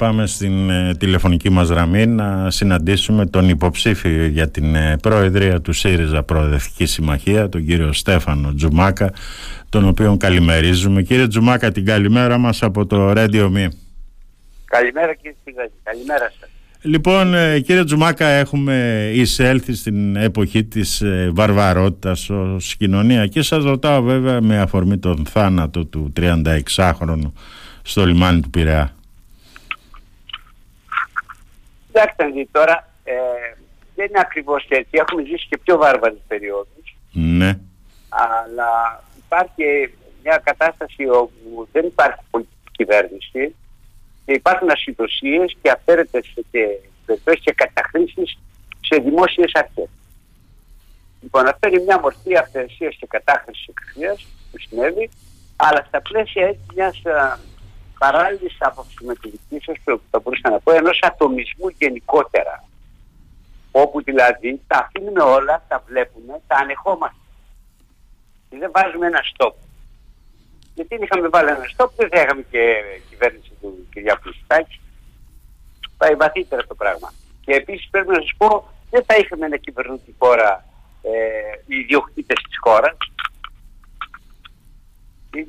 Πάμε στην ε, τηλεφωνική μας γραμμή να συναντήσουμε τον υποψήφιο για την ε, Προεδρία του ΣΥΡΙΖΑ Προοδευτικής Συμμαχίας, τον κύριο Στέφανο Τζουμάκα, τον οποίον καλημερίζουμε. Κύριε Τζουμάκα, την καλημέρα μας από το Radio Me. Καλημέρα κύριε Στίγαζη, καλημέρα σας. Λοιπόν, ε, κύριε Τζουμάκα, έχουμε εισέλθει στην εποχή της ε, βαρβαρότητας ως κοινωνία και σας ρωτάω βέβαια με αφορμή τον θάνατο του 36χρονου στο λιμάνι του Πειραιά. Κοιτάξτε τώρα, ε, δεν είναι ακριβώς έτσι. Έχουμε ζήσει και πιο βάρβαρες περιόδους. Ναι. Αλλά υπάρχει μια κατάσταση όπου δεν υπάρχει πολιτική κυβέρνηση και υπάρχουν ασυντοσίες και αφαίρετες και περιπτώσεις και καταχρήσεις σε δημόσιες αρχές. Λοιπόν, αυτό είναι μια μορφή αυθαιρεσίας και κατάχρησης εξουσίας που συνέβη, αλλά στα πλαίσια έτσι μιας παράλληλης άποψης με τη δική σας που θα μπορούσα να πω ενός ατομισμού γενικότερα όπου δηλαδή τα αφήνουμε όλα, τα βλέπουμε, τα ανεχόμαστε και δεν βάζουμε ένα stop. Γιατί αν είχαμε βάλει ένα stop δεν θα είχαμε και κυβέρνηση του κ. Πλουσιτάκη. Πάει βαθύτερα το πράγμα. Και επίσης πρέπει να σας πω δεν θα είχαμε να κυβερνούν τη χώρα ε, οι ιδιοκτήτες της χώρας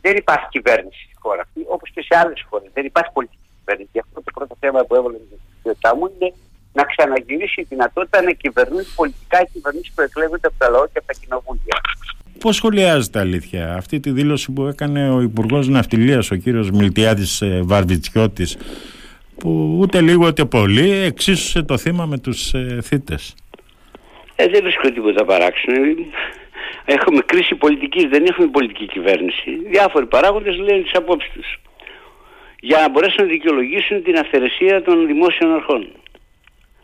δεν υπάρχει κυβέρνηση στη χώρα αυτή, όπως και σε άλλες χώρες. Δεν υπάρχει πολιτική κυβέρνηση. Αυτό το πρώτο θέμα που έβαλε η ιδιότητά μου είναι να ξαναγυρίσει η δυνατότητα να κυβερνούν πολιτικά οι κυβερνήσεις που εκλέγονται από τα λαό και από τα κοινοβούλια. Πώς σχολιάζεται αλήθεια αυτή τη δήλωση που έκανε ο Υπουργός Ναυτιλίας, ο κύριος Μιλτιάδης ε, Βαρβιτσιώτης, που ούτε λίγο ούτε πολύ εξίσουσε το θύμα με τους ε, θήτες; Ε, δεν βρίσκω τίποτα παράξενο. Έχουμε κρίση πολιτικής, δεν έχουμε πολιτική κυβέρνηση. Διάφοροι παράγοντες λένε τις απόψεις τους. Για να μπορέσουν να δικαιολογήσουν την αυθαιρεσία των δημόσιων αρχών.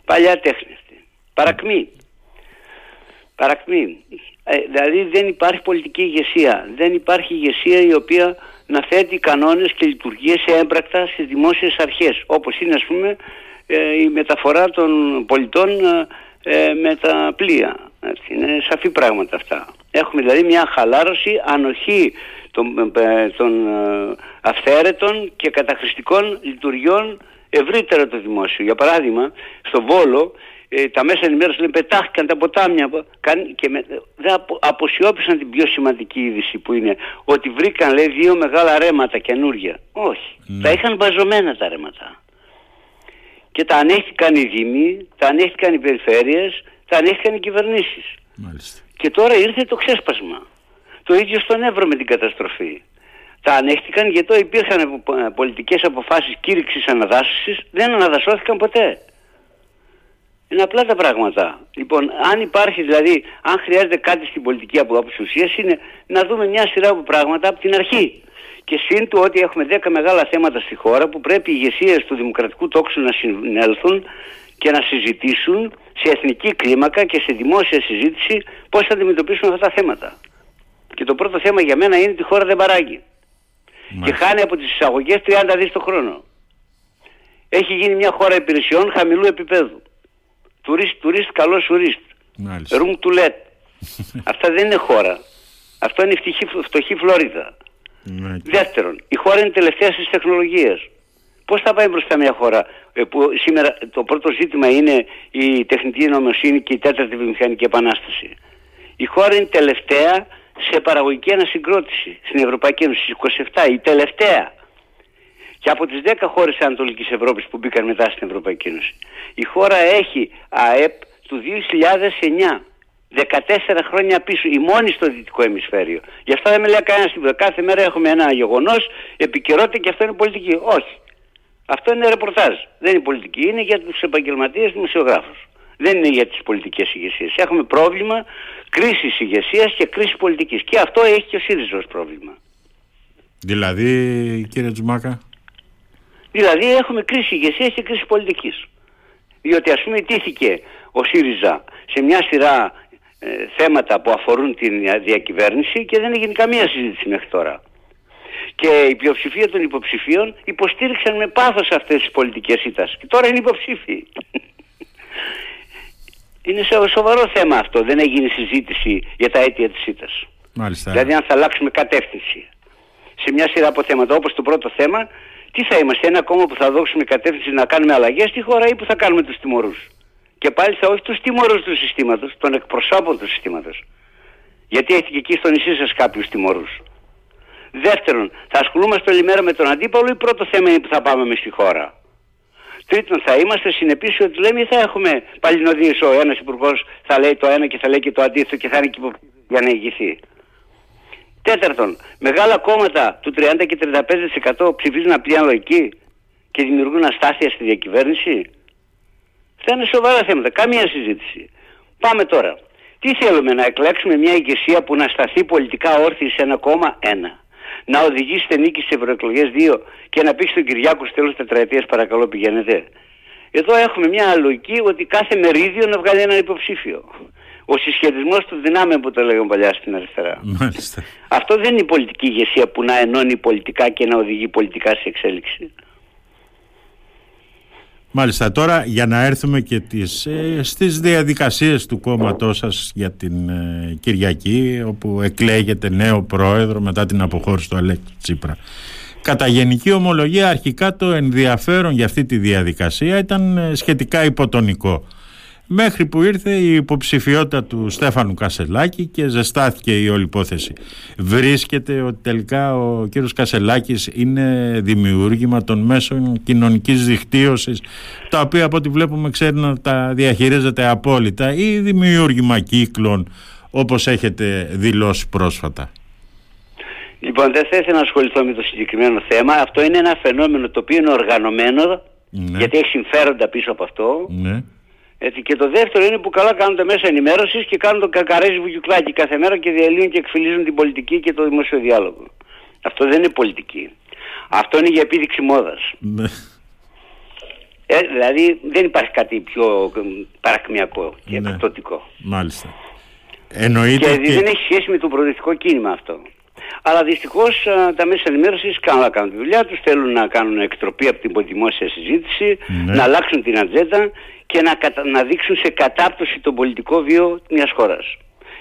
Παλιά τέχνη αυτή. Παρακμή. Παρακμή. Ε, δηλαδή δεν υπάρχει πολιτική ηγεσία. Δεν υπάρχει ηγεσία η οποία να θέτει κανόνες και λειτουργίες έμπρακτα στις δημόσιες αρχές. Όπως είναι ας πούμε ε, η μεταφορά των πολιτών ε, με τα πλοία. Έτσι, είναι σαφή πράγματα αυτά. Έχουμε δηλαδή μια χαλάρωση, ανοχή των, ε, των ε, αυθαίρετων και καταχρηστικών λειτουργιών ευρύτερα το δημόσιο. Για παράδειγμα, στο Βόλο ε, τα μέσα ενημέρωσης λένε πετάχτηκαν τα ποτάμια και με, δεν απο, αποσιώπησαν την πιο σημαντική είδηση που είναι ότι βρήκαν λέει δύο μεγάλα ρέματα καινούργια. Όχι. Ναι. Τα είχαν μπαζωμένα τα ρέματα. Και τα ανέχτηκαν οι δήμοι, τα ανέχτηκαν οι περιφέρειες, τα ανέχτηκαν οι κυβερνήσεις. Μάλιστα. Και τώρα ήρθε το ξέσπασμα. Το ίδιο στον Εύρο με την καταστροφή. Τα ανέχτηκαν γιατί υπήρχαν πολιτικές αποφάσεις κήρυξης αναδάσωσης, δεν αναδασώθηκαν ποτέ. Είναι απλά τα πράγματα. Λοιπόν, αν υπάρχει δηλαδή, αν χρειάζεται κάτι στην πολιτική από άποψη ουσίας είναι να δούμε μια σειρά από πράγματα από την αρχή. Και σύν του ότι έχουμε 10 μεγάλα θέματα στη χώρα που πρέπει οι ηγεσίες του δημοκρατικού τόξου να συνέλθουν και να συζητήσουν σε εθνική κλίμακα και σε δημόσια συζήτηση πώς θα αντιμετωπίσουν αυτά τα θέματα. Και το πρώτο θέμα για μένα είναι ότι η χώρα δεν παράγει. Και χάνει από τις εισαγωγές 30 δις το χρόνο. Έχει γίνει μια χώρα υπηρεσιών χαμηλού επίπεδου. Τουρίστ, τουρίστ, καλός τουρίστ. Room to let. Αυτά δεν είναι χώρα. Αυτό είναι φτωχή, φτωχή Φλόριδα. Δεύτερον, η χώρα είναι τελευταία στις τεχνολογίες. Πώς θα πάει μπροστά μια χώρα ε, που σήμερα το πρώτο ζήτημα είναι η τεχνητή νομοσύνη και η τέταρτη βιομηχανική επανάσταση. Η χώρα είναι τελευταία σε παραγωγική ανασυγκρότηση στην Ευρωπαϊκή Ένωση, 27, η τελευταία. Και από τις 10 χώρες της Ανατολικής Ευρώπης που μπήκαν μετά στην Ευρωπαϊκή Ένωση. Η χώρα έχει ΑΕΠ του 2009. 14 χρόνια πίσω, η μόνη στο δυτικό ημισφαίριο. Γι' αυτό δεν με λέει κανένας τίποτα. Κάθε μέρα έχουμε ένα γεγονός, επικαιρότητα και αυτό είναι πολιτική. Όχι. Αυτό είναι ρεπορτάζ. Δεν είναι πολιτική. Είναι για τους επαγγελματίες δημοσιογράφους. Δεν είναι για τις πολιτικές ηγεσίες. Έχουμε πρόβλημα κρίσης ηγεσίας και κρίσης πολιτικής. Και αυτό έχει και ο ΣΥΡΙΖΑ πρόβλημα. Δηλαδή, κύριε Τζουμάκα; Δηλαδή, έχουμε κρίση ηγεσίας και κρίση πολιτικής. Διότι, ας πούμε, τήθηκε ο ΣΥΡΙΖΑ σε μια σειρά ε, θέματα που αφορούν την διακυβέρνηση και δεν έγινε καμία συζήτηση μέχρι τώρα και η πλειοψηφία των υποψηφίων υποστήριξαν με πάθος αυτές τις πολιτικές ήττας και τώρα είναι υποψήφοι. είναι σοβαρό θέμα αυτό, δεν έγινε συζήτηση για τα αίτια της ήττας. Μάλιστα. Δηλαδή αν θα αλλάξουμε κατεύθυνση σε μια σειρά από θέματα όπως το πρώτο θέμα Τι θα είμαστε, ένα κόμμα που θα δώσουμε κατεύθυνση να κάνουμε αλλαγές στη χώρα ή που θα κάνουμε τους τιμωρούς; Και πάλι θα όχι τους τιμωρούς του συστήματος, των εκπροσώπων του συστήματος. Γιατί έχετε και εκεί στο νησί σας κάποιους τιμωρούς; Δεύτερον, θα ασχολούμαστε όλη μέρα με τον αντίπαλο ή πρώτο θέμα είναι που θα πάμε στη χώρα; Τρίτον, θα είμαστε συνεπείς ότι λέμε θα έχουμε παλινοδίες ο ένας υπουργός θα λέει το ένα και θα λέει και το αντίθετο και θα είναι και για να ηγηθεί; Τέταρτον, μεγάλα κόμματα του 30 και 35% ψηφίζουν απλή λογική και δημιουργούν αστάθεια στη διακυβέρνηση; Αυτά είναι σοβαρά θέματα. Καμία συζήτηση. Πάμε τώρα. Τι θέλουμε, να εκλέξουμε μια ηγεσία που να σταθεί πολιτικά όρθιη σε ένα κόμμα, ένα. Να οδηγήσετε νίκη στις ευρωεκλογές, δύο. Και να πει στον Κυριάκο στο τέλος τετραετίας, παρακαλώ πηγαίνετε. Εδώ έχουμε μια λογική ότι κάθε μερίδιο να βγάλει έναν υποψήφιο. Ο συσχετισμός του δυνάμεων που το λέγαμε παλιά στην αριστερά. Μάλιστα. Αυτό δεν είναι η πολιτική ηγεσία που να ενώνει πολιτικά και να οδηγεί πολιτικά σε εξέλιξη. Μάλιστα τώρα για να έρθουμε και τις, ε, στις διαδικασίες του κόμματός σας για την ε, Κυριακή όπου εκλέγεται νέο πρόεδρο μετά την αποχώρηση του Αλέξη Τσίπρα. Κατά γενική ομολογία αρχικά το ενδιαφέρον για αυτή τη διαδικασία ήταν ε, σχετικά υποτονικό μέχρι που ήρθε η υποψηφιότητα του Στέφανου Κασελάκη και ζεστάθηκε η όλη υπόθεση. Βρίσκεται ότι τελικά ο κύριος Κασελάκης είναι δημιούργημα των μέσων κοινωνικής δικτύωσης τα οποία από ό,τι βλέπουμε ξέρει να τα διαχειρίζεται απόλυτα ή δημιούργημα κύκλων όπως έχετε δηλώσει πρόσφατα. Λοιπόν, δεν θα ήθελα να ασχοληθώ με το συγκεκριμένο θέμα. Αυτό είναι ένα φαινόμενο το οποίο είναι οργανωμένο, ναι. γιατί έχει συμφέροντα πίσω από αυτό. Ναι. Έτσι, και το δεύτερο είναι που καλά κάνουν τα μέσα ενημέρωσης και κάνουν το κακαρέζι βουγιουκλάκι κάθε μέρα και διαλύουν και εκφυλίζουν την πολιτική και το δημόσιο διάλογο. Αυτό δεν είναι πολιτική. Αυτό είναι για επίδειξη μόδας. Ναι. Ε, δηλαδή δεν υπάρχει κάτι πιο παρακμιακό και ναι. Μάλιστα. Εννοείται και, και δεν έχει σχέση με το προοδευτικό κίνημα αυτό. Αλλά δυστυχώς τα μέσα ενημέρωσης κάνουν να κάνουν τη δουλειά τους, θέλουν να κάνουν εκτροπή από την δημόσια συζήτηση, ναι. να αλλάξουν την ατζέντα και να, να δείξουν σε κατάπτωση τον πολιτικό βίο μιας χώρας.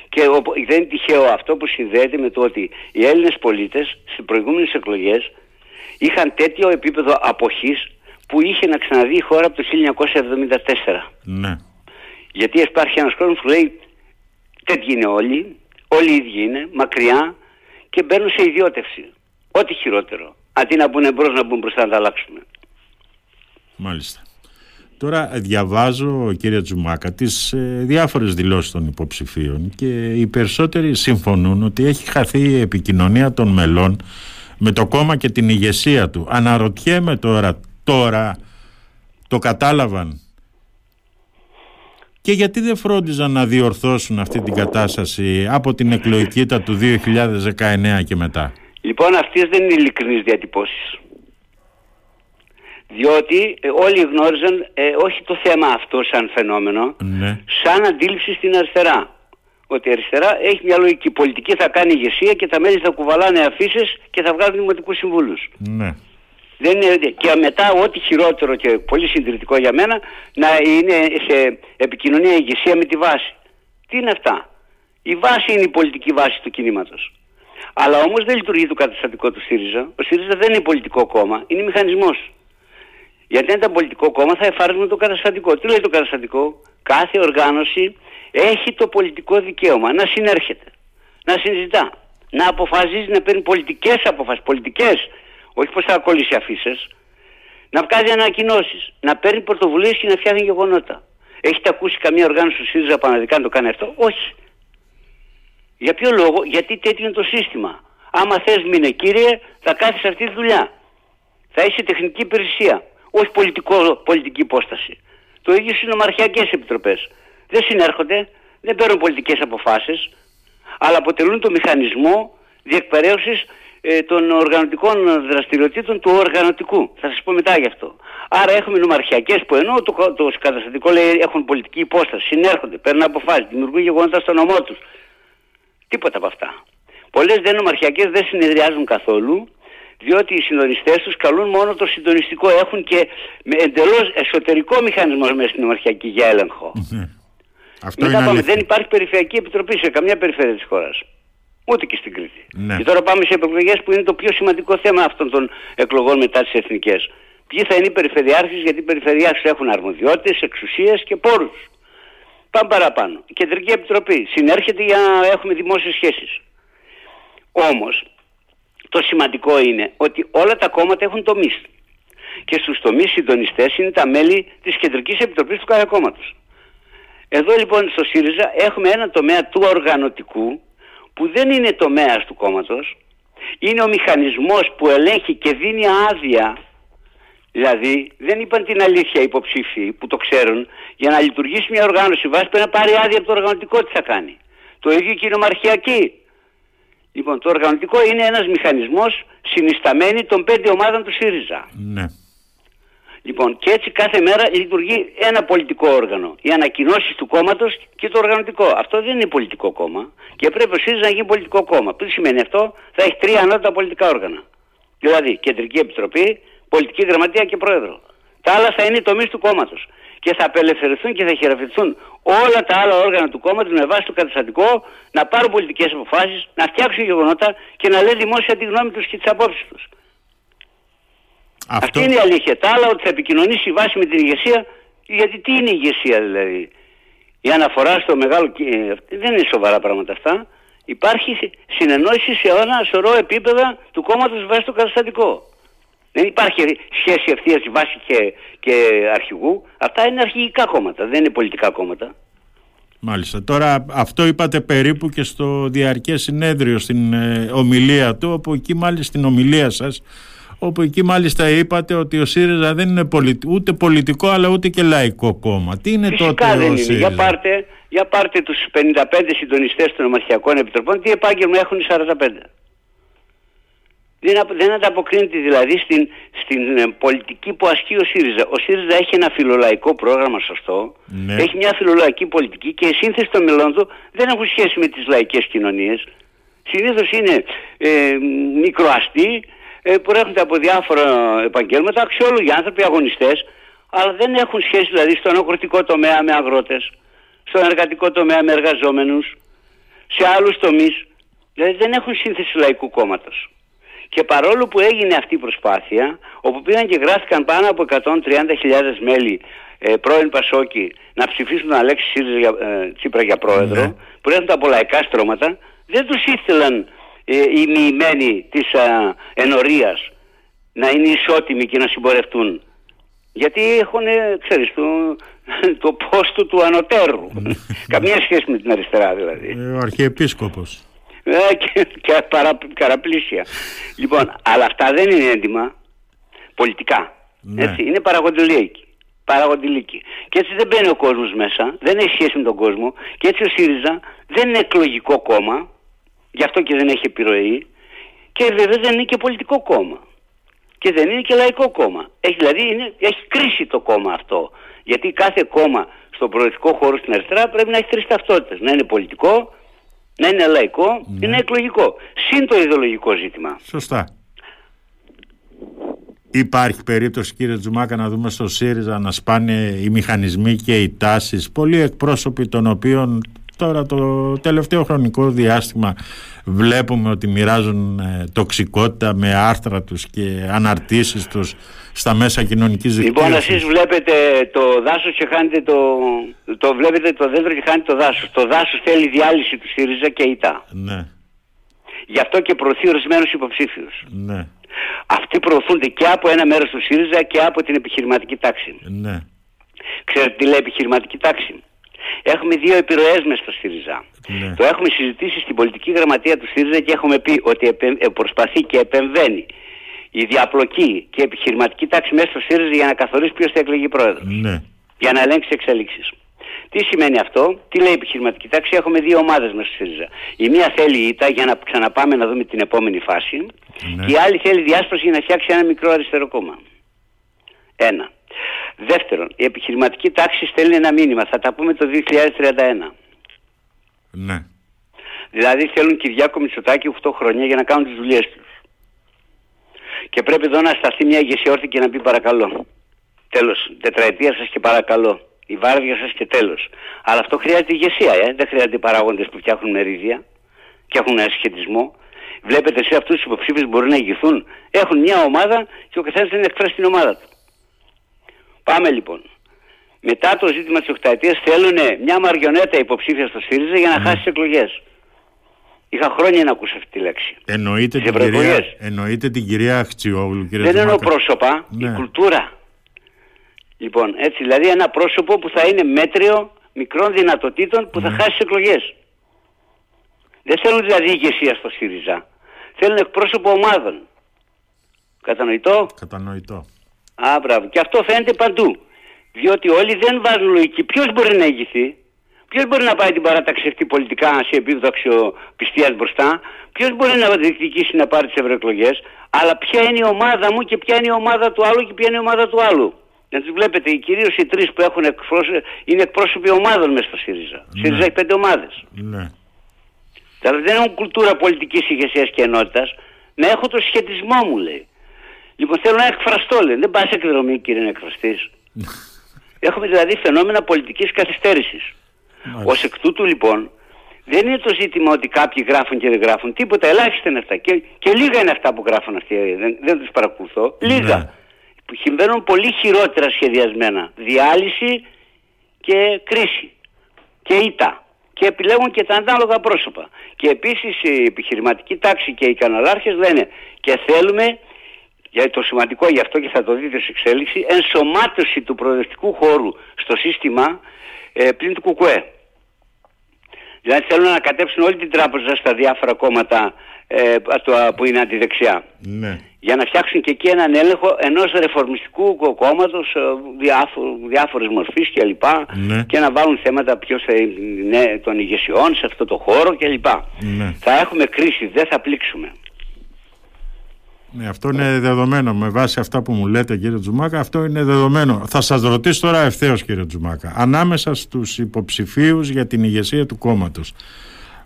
Και δεν είναι τυχαίο αυτό που συνδέεται με το ότι οι Έλληνες πολίτες στις προηγούμενες εκλογές είχαν τέτοιο επίπεδο αποχής που είχε να ξαναδεί η χώρα από το 1974. Ναι. Γιατί υπάρχει ένας κόσμος που λέει τέτοιοι είναι όλοι, όλοι οι ίδιοι είναι, μακριά και μπαίνουν σε ιδιώτευση. Ό,τι χειρότερο. Αντί να μπουν μπρος να μπουν μπροστά να τα αλλάξουμε. Μάλιστα. Τώρα διαβάζω κύριε Τζουμάκα τις ε, διάφορες δηλώσεις των υποψηφίων και οι περισσότεροι συμφωνούν ότι έχει χαθεί η επικοινωνία των μελών με το κόμμα και την ηγεσία του. Αναρωτιέμαι τώρα, τώρα το κατάλαβαν; Και γιατί δεν φρόντιζαν να διορθώσουν αυτή την κατάσταση από την εκλογική του 2019 και μετά; Λοιπόν αυτές δεν είναι ειλικρινείς διατυπώσεις διότι ε, όλοι γνώριζαν ε, όχι το θέμα αυτό σαν φαινόμενο, ναι. σαν αντίληψη στην αριστερά. Ότι η αριστερά έχει μια λογική πολιτική, θα κάνει ηγεσία και τα μέλη θα κουβαλάνε αφήσεις και θα βγάλουν δημοτικούς συμβούλους. Ναι. Δεν είναι, και μετά ό,τι χειρότερο και πολύ συντηρητικό για μένα να είναι σε επικοινωνία ηγεσία με τη βάση. Τι είναι αυτά; Η βάση είναι η πολιτική βάση του κινήματος. Αλλά όμως δεν λειτουργεί το καταστατικό του ΣΥΡΙΖΑ. Ο ΣΥΡΙΖΑ δεν είναι πολιτικό κόμμα, είναι μηχανισμός. Γιατί αν ήταν πολιτικό κόμμα θα εφάρμοζε το καταστατικό. Τι λέει το καταστατικό, κάθε οργάνωση έχει το πολιτικό δικαίωμα να συνέρχεται, να συζητά, να αποφασίζει να παίρνει πολιτικές αποφάσεις, πολιτικές, όχι πως θα κολλήσει αφήσεις, να βγάζει ανακοινώσεις, να παίρνει πρωτοβουλίες και να φτιάχνει γεγονότα. Έχετε ακούσει καμία οργάνωση του ΣΥΡΙΖΑ Παναδικά να το κάνει αυτό, Όχι. Για ποιο λόγο, γιατί τέτοιο είναι το σύστημα. Άμα θες μείνε κύριε, θα κάθεις αυτή τη δουλειά. Θα είσαι τεχνική υπηρεσία όχι πολιτικό, πολιτική υπόσταση. Το ίδιο στι νομαρχιακές επιτροπές. Δεν συνέρχονται, δεν παίρνουν πολιτικές αποφάσεις, αλλά αποτελούν το μηχανισμό διεκπαιρέωσης ε, των οργανωτικών δραστηριοτήτων του οργανωτικού. Θα σας πω μετά γι' αυτό. Άρα έχουμε νομαρχιακές που ενώ το, το καταστατικό λέει έχουν πολιτική υπόσταση, συνέρχονται, παίρνουν αποφάσεις, δημιουργούν γεγονότα στο νομό τους. Τίποτα από αυτά. Πολλές δεν νομαρχιακές δεν συνεδριάζουν καθόλου διότι οι συντονιστές τους καλούν μόνο το συντονιστικό. Έχουν και εντελώς εσωτερικό μηχανισμό μέσα στην ομαρχιακή για έλεγχο. Αυτό είναι δεν υπάρχει περιφερειακή επιτροπή σε καμιά περιφέρεια της χώρας. Ούτε και στην Κρήτη. Ναι. Και τώρα πάμε σε εκλογέ που είναι το πιο σημαντικό θέμα αυτών των εκλογών μετά τις εθνικές. Ποιοι θα είναι οι περιφερειάρχες, γιατί οι περιφερειάρχες έχουν αρμοδιότητες, εξουσίες και πόρους. Πάμε παραπάνω. Η Κεντρική Επιτροπή συνέρχεται για να έχουμε δημόσιες σχέσεις. Όμως, το σημαντικό είναι ότι όλα τα κόμματα έχουν τομεί. Και στους τομείς συντονιστές είναι τα μέλη της Κεντρικής Επιτροπής του κάθε κόμματο. Εδώ λοιπόν στο ΣΥΡΙΖΑ έχουμε ένα τομέα του οργανωτικού που δεν είναι τομέας του κόμματος, είναι ο μηχανισμός που ελέγχει και δίνει άδεια, δηλαδή δεν είπαν την αλήθεια οι υποψήφοι που το ξέρουν, για να λειτουργήσει μια οργάνωση βάση πρέπει να πάρει άδεια από το οργανωτικό τι θα κάνει. Το ίδιο και η νομαρχιακή. Λοιπόν, το οργανωτικό είναι ένας μηχανισμός συνισταμένη των πέντε ομάδων του ΣΥΡΙΖΑ. Ναι. Λοιπόν, και έτσι κάθε μέρα λειτουργεί ένα πολιτικό όργανο. Οι ανακοινώσεις του κόμματος και το οργανωτικό. Αυτό δεν είναι πολιτικό κόμμα. Και πρέπει ο ΣΥΡΙΖΑ να γίνει πολιτικό κόμμα. Τι σημαίνει αυτό, θα έχει τρία ανώτατα πολιτικά όργανα. Δηλαδή, Κεντρική Επιτροπή, Πολιτική Γραμματεία και Πρόεδρο. Τα άλλα θα είναι τομείς του κόμματος. Και θα απελευθερωθούν και θα χειραφετηθούν όλα τα άλλα όργανα του κόμματος με βάση το καταστατικό να πάρουν πολιτικές αποφάσεις, να φτιάξουν γεγονότα και να λένε δημόσια τη γνώμη τους και τις απόψεις τους. Αυτό... Αυτή είναι η αλήθεια. Τα άλλα ότι θα επικοινωνήσει βάση με την ηγεσία, γιατί τι είναι η ηγεσία δηλαδή; Η αναφορά στο μεγάλο. Δεν είναι σοβαρά πράγματα αυτά. Υπάρχει συνεννόηση σε ένα σωρό επίπεδα του κόμματος βάσει το καταστατικό. Δεν υπάρχει σχέση ευθείας βάση και, και αρχηγού. Αυτά είναι αρχηγικά κόμματα, δεν είναι πολιτικά κόμματα. Μάλιστα. Τώρα αυτό είπατε περίπου και στο διαρκές συνέδριο στην ε, ομιλία του, όπου εκεί μάλιστα στην ομιλία σας όπου εκεί μάλιστα είπατε ότι ο ΣΥΡΙΖΑ δεν είναι ούτε πολιτικό αλλά ούτε και λαϊκό κόμμα. Τι είναι Φυσικά τότε δεν ο είναι. ΣΥΡΙΖΑ; Για πάρτε, για πάρτε τους 55 συντονιστές των ομαρχιακών επιτροπών, τι επάγγελμα έχουν οι 45. Δεν, δεν ανταποκρίνεται δηλαδή στην, στην ε, πολιτική που ασκεί ο ΣΥΡΙΖΑ. Ο ΣΥΡΙΖΑ έχει ένα φιλολαϊκό πρόγραμμα σωστό, Ναι. έχει μια φιλολαϊκή πολιτική και η σύνθεσης των μελών του δεν έχουν σχέση με τις λαϊκές κοινωνίες. Συνήθως είναι ε, μικροαστοί, ε, προέρχονται από διάφορα επαγγέλματα, αξιόλογοι άνθρωποι, αγωνιστές, αλλά δεν έχουν σχέση δηλαδή στον αγροτικό τομέα με αγρότες, στον εργατικό τομέα με εργαζόμενους, σε άλλους τομείς. Δηλαδή δεν έχουν σύνθεση λαϊκού κόμματος. Και παρόλο που έγινε αυτή η προσπάθεια, όπου πήγαν και γράφτηκαν πάνω από 130.000 μέλη ε, πρώην Πασόκη να ψηφίσουν τον Αλέξη Σύρζα για, ε, Τσίπρα για πρόεδρο, Ναι. που έρχονται από λαϊκά στρώματα, δεν τους ήθελαν ε, οι μοιημένοι της α, ενορίας να είναι ισότιμοι και να συμπορευτούν. Γιατί έχουν, ε, ξέρεις, το, το πόστο του ανωτέρου. Καμία σχέση με την αριστερά δηλαδή. Ε, Ο Αρχιεπίσκοπος. Ε, και, και παρα, καραπλήσια. λοιπόν, αλλά αυτά δεν είναι έντοιμα πολιτικά. Ναι. Έτσι, είναι παραγοντιλίκη. Παραγοντιλίκη. Και έτσι δεν μπαίνει ο κόσμος μέσα, δεν έχει σχέση με τον κόσμο και έτσι ο ΣΥΡΙΖΑ δεν είναι εκλογικό κόμμα, γι' αυτό και δεν έχει επιρροή και βέβαια δεν είναι και πολιτικό κόμμα. Και δεν είναι και λαϊκό κόμμα. Έχει, δηλαδή είναι, έχει κρίση το κόμμα αυτό. Γιατί κάθε κόμμα στον προεδρικό χώρο στην αριστερά πρέπει να έχει τρεις ταυτότητες. Να είναι πολιτικό, να είναι λαϊκό Ναι. και να είναι εκλογικό. Συν το ιδεολογικό ζήτημα. Σωστά. Υπάρχει περίπτωση κύριε Τζουμάκα να δούμε στο ΣΥΡΙΖΑ να σπάνε οι μηχανισμοί και οι τάσεις πολλοί εκπρόσωποι των οποίων τώρα το τελευταίο χρονικό διάστημα βλέπουμε ότι μοιράζουν ε, τοξικότητα με άρθρα τους και αναρτήσεις τους στα μέσα κοινωνικής Λοιπόν, δικτύωσης. εσείς βλέπετε το δάσος και χάνετε το, το βλέπετε το δέντρο και χάνετε το δάσος. Το δάσος θέλει διάλυση του ΣΥΡΙΖΑ και ΙΤΑ. Ναι, Γι' αυτό και προωθεί ορισμένους υποψήφιους. ναι, Αυτοί προωθούνται και από ένα μέρος του ΣΥΡΙΖΑ και από την επιχειρηματική τάξη. ναι, Ξέρετε τι λέει επιχειρηματική τάξη; Έχουμε δύο επιρροές μέσα στο ΣΥΡΙΖΑ. Ναι. Το έχουμε συζητήσει στην πολιτική γραμματεία του ΣΥΡΙΖΑ και έχουμε πει ότι επε- ε, προσπαθεί και επεμβαίνει η διαπλοκή και η επιχειρηματική τάξη μέσα στο ΣΥΡΙΖΑ για να καθορίσει ποιος θα εκλεγεί πρόεδρος. ναι, Για να ελέγξει εξελίξεις. Τι σημαίνει αυτό, τι λέει η επιχειρηματική τάξη, έχουμε δύο ομάδες μέσα στο ΣΥΡΙΖΑ. Η μία θέλει ήττα για να ξαναπάμε να δούμε την επόμενη φάση Ναι. και η άλλη θέλει διάσπαση για να φτιάξει ένα μικρό αριστερό κόμμα. Ένα. Δεύτερον, η επιχειρηματική τάξη στέλνει ένα μήνυμα, θα τα πούμε το 2031. ναι. Δηλαδή θέλουν Κυριάκο Μητσοτάκη 8 χρόνια για να κάνουν τις δουλειές τους. Και πρέπει εδώ να σταθεί μια ηγεσία όρθια και να πει παρακαλώ. Τέλος, τετραετία σας και παρακαλώ. Η βάρδια σας και τέλος. Αλλά αυτό χρειάζεται ηγεσία, ε. δεν χρειάζεται οι παράγοντες που φτιάχνουν μερίδια. και έχουν ένα σχετισμό. Βλέπετε σε αυτούς τους υποψήφιους μπορεί να ηγηθούν. Έχουν μια ομάδα και ο καθένας δεν εκφράσει την ομάδα του. Πάμε λοιπόν. Μετά το ζήτημα της οκταετίας θέλουν μια μαριονέτα υποψήφια στο ΣΥΡΙΖΑ για να χάσει τις εκλογές. Είχα χρόνια να ακούσω αυτή τη λέξη. Εννοείται, Τις την κυρία, ευρωεκλογές. εννοείται την κυρία Χτσιόγλου, κύριε Δεν εννοώ Τζουμάκα. πρόσωπα, Ναι. η κουλτούρα. Λοιπόν, έτσι, δηλαδή ένα πρόσωπο που θα είναι μέτριο μικρών δυνατοτήτων που θα Ναι. χάσει τις εκλογές. Δεν θέλουν δηλαδή ηγεσία στο ΣΥΡΙΖΑ. Θέλουν εκπρόσωπο ομάδων. Κατανοητό; Κατανοητό. Α, μπράβο. Και αυτό φαίνεται παντού. Διότι όλοι δεν βάζουν λογική. Ποιος μπορεί να ηγηθεί, ποιος μπορεί να πάει την παράταξη αυτή πολιτικά σε επίπεδο αξιοπιστίας μπροστά, ποιος μπορεί να διεκδικήσει να πάρει τις ευρωεκλογές, αλλά ποια είναι η ομάδα μου και ποια είναι η ομάδα του άλλου και ποια είναι η ομάδα του άλλου; Να τους βλέπετε, κυρίως οι τρεις που έχουν εκπρόσωποι είναι εκπρόσωποι ομάδων μέσα στο ΣΥΡΙΖΑ. Ο ΣΥΡΙΖΑ έχει πέντε ομάδες. Ναι. Δηλαδή δεν έχουν κουλτούρα πολιτικής ηγεσίας και ενότητας. Να έχω το σχετισμό μου, λέει. Λοιπόν, θέλω να εκφραστώ, λέει. Δεν πας εκδρομή, κύριε να εκφραστεί. Έχουμε δηλαδή φαινόμενα πολιτικής καθυστέρησης. Μάλιστα. Ω εκ τούτου, λοιπόν, δεν είναι το ζήτημα ότι κάποιοι γράφουν και δεν γράφουν. Τίποτα, ελάχιστα είναι αυτά. Και, και λίγα είναι αυτά που γράφουν αυτοί. Δεν, δεν τους παρακολουθώ. Λίγα. Ναι. Που συμβαίνουν πολύ χειρότερα σχεδιασμένα. Διάλυση και κρίση. Και ήττα. Και επιλέγουν και τα ανάλογα πρόσωπα. Και επίσης η επιχειρηματική τάξη και οι καναλάρχες λένε και θέλουμε, για το σημαντικό γι' αυτό και θα το δείτε σε εξέλιξη, ενσωμάτωση του προοδευτικού χώρου στο σύστημα ε, πλην του ΚΚΕ. Δηλαδή θέλουν να κατέψουν όλη την τράπεζα στα διάφορα κόμματα ε, το- που είναι αντιδεξιά Ναι. για να φτιάξουν και εκεί έναν έλεγχο ενός ρεφορμιστικού κόμματος ε, διάφο, διάφορες μορφής κλπ. Ναι. Και να βάλουν θέματα ποιος θα είναι των ηγεσιών σε αυτό το χώρο κλπ. Ναι. Θα έχουμε κρίση, δεν θα πλήξουμε. Ναι, αυτό είναι δεδομένο. Με βάση αυτά που μου λέτε, κύριε Τζουμάκα, αυτό είναι δεδομένο. Θα σας ρωτήσω τώρα ευθέως, κύριε Τζουμάκα. Ανάμεσα στους υποψηφίους για την ηγεσία του κόμματος,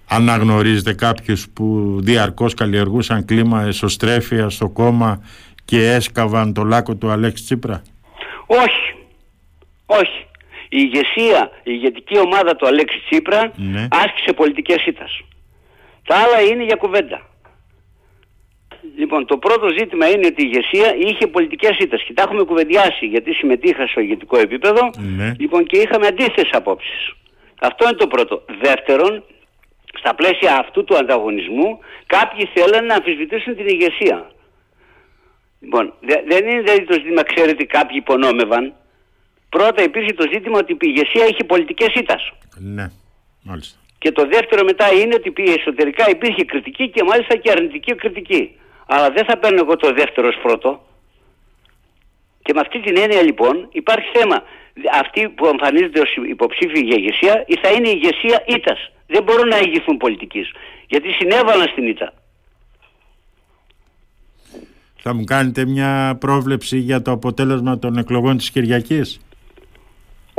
αναγνωρίζετε κάποιους που διαρκώς καλλιεργούσαν κλίμα εσωστρέφεια στο κόμμα και έσκαβαν το λάκκο του Αλέξη Τσίπρα; Όχι. Όχι. Η ηγεσία, η ηγετική ομάδα του Αλέξη Τσίπρα Ναι. άσκησε πολιτικές ήττας. Τα άλλα είναι για κουβέντα. Λοιπόν, το πρώτο ζήτημα είναι ότι η ηγεσία είχε πολιτικές ήττες και τα έχουμε κουβεντιάσει γιατί συμμετείχα στο ηγετικό επίπεδο Ναι. λοιπόν, και είχαμε αντίθετες απόψεις. Αυτό είναι το πρώτο. Δεύτερον, στα πλαίσια αυτού του ανταγωνισμού κάποιοι θέλουν να αμφισβητήσουν την ηγεσία. Λοιπόν, δε- δεν είναι δηλαδή το ζήτημα, ξέρετε, κάποιοι υπονόμευαν. Πρώτα υπήρχε το ζήτημα ότι η ηγεσία είχε πολιτικές ήττας. Ναι, μάλιστα. Και το δεύτερο μετά είναι ότι υπή- εσωτερικά υπήρχε κριτική και μάλιστα και αρνητική κριτική. Αλλά δεν θα παίρνω εγώ το δεύτερο ως πρώτο. Και με αυτή την έννοια λοιπόν υπάρχει θέμα. Αυτοί που εμφανίζονται ως υποψήφιοι για ηγεσία ή θα είναι η ηγεσία ήττας. Δεν μπορούν να ηγηθούν πολιτικής. Γιατί συνέβαλαν στην ήττα. Θα μου κάνετε μια πρόβλεψη για το αποτέλεσμα των εκλογών της Κυριακής;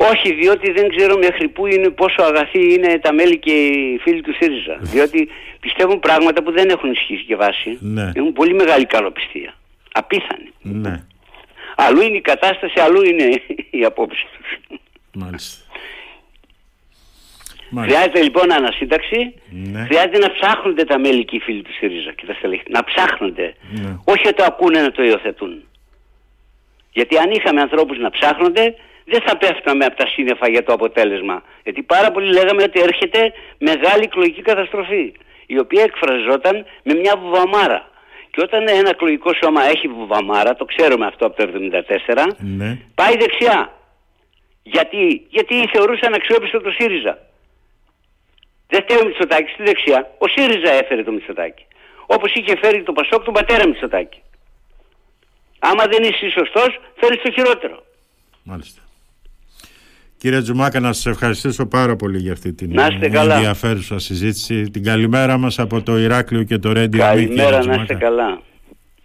Όχι, διότι δεν ξέρω μέχρι πού είναι, πόσο αγαθοί είναι τα μέλη και οι φίλοι του ΣΥΡΙΖΑ. διότι πιστεύουν πράγματα που δεν έχουν ισχύσει και βάση. Ναι. Έχουν πολύ μεγάλη καλοπιστία. Απίθανη. Ναι, Αλλού είναι η κατάσταση, αλλού είναι η απόψη τους. μάλιστα. Μάλιστα. Χρειάζεται λοιπόν ανασύνταξη, Ναι. χρειάζεται να ψάχνονται τα μέλη και οι φίλοι του ΣΥΡΙΖΑ και τα στελέχη. Να ψάχνονται. Ναι. Όχι ότι το ακούνε να το υιοθετούν. Γιατί αν είχαμε ανθρώπους να ψάχνονται, δεν θα πέφταμε από τα σύννεφα για το αποτέλεσμα. Γιατί πάρα πολλοί λέγαμε ότι έρχεται μεγάλη εκλογική καταστροφή, η οποία εκφραζόταν με μια βουβαμάρα. Και όταν ένα εκλογικό σώμα έχει βουβαμάρα, το ξέρουμε αυτό από το 1974, Ναι. πάει δεξιά. Γιατί, γιατί θεωρούσαν αξιόπιστο το ΣΥΡΙΖΑ. Δεν φταίει ο Μητσοτάκης στη δεξιά. Ο ΣΥΡΙΖΑ έφερε το Μητσοτάκη. Όπως είχε φέρει το Πασόκ τον πατέρα Μητσοτάκη. Άμα δεν είσαι σωστός, φέρεις το χειρότερο. Μάλιστα. Κύριε Τζουμάκα, να σας ευχαριστήσω πάρα πολύ για αυτή την Να είστε καλά. ενδιαφέρουσα συζήτηση. Την καλημέρα μας από το Ηράκλειο και το Ρέντιο. Καλημέρα, να είστε καλά.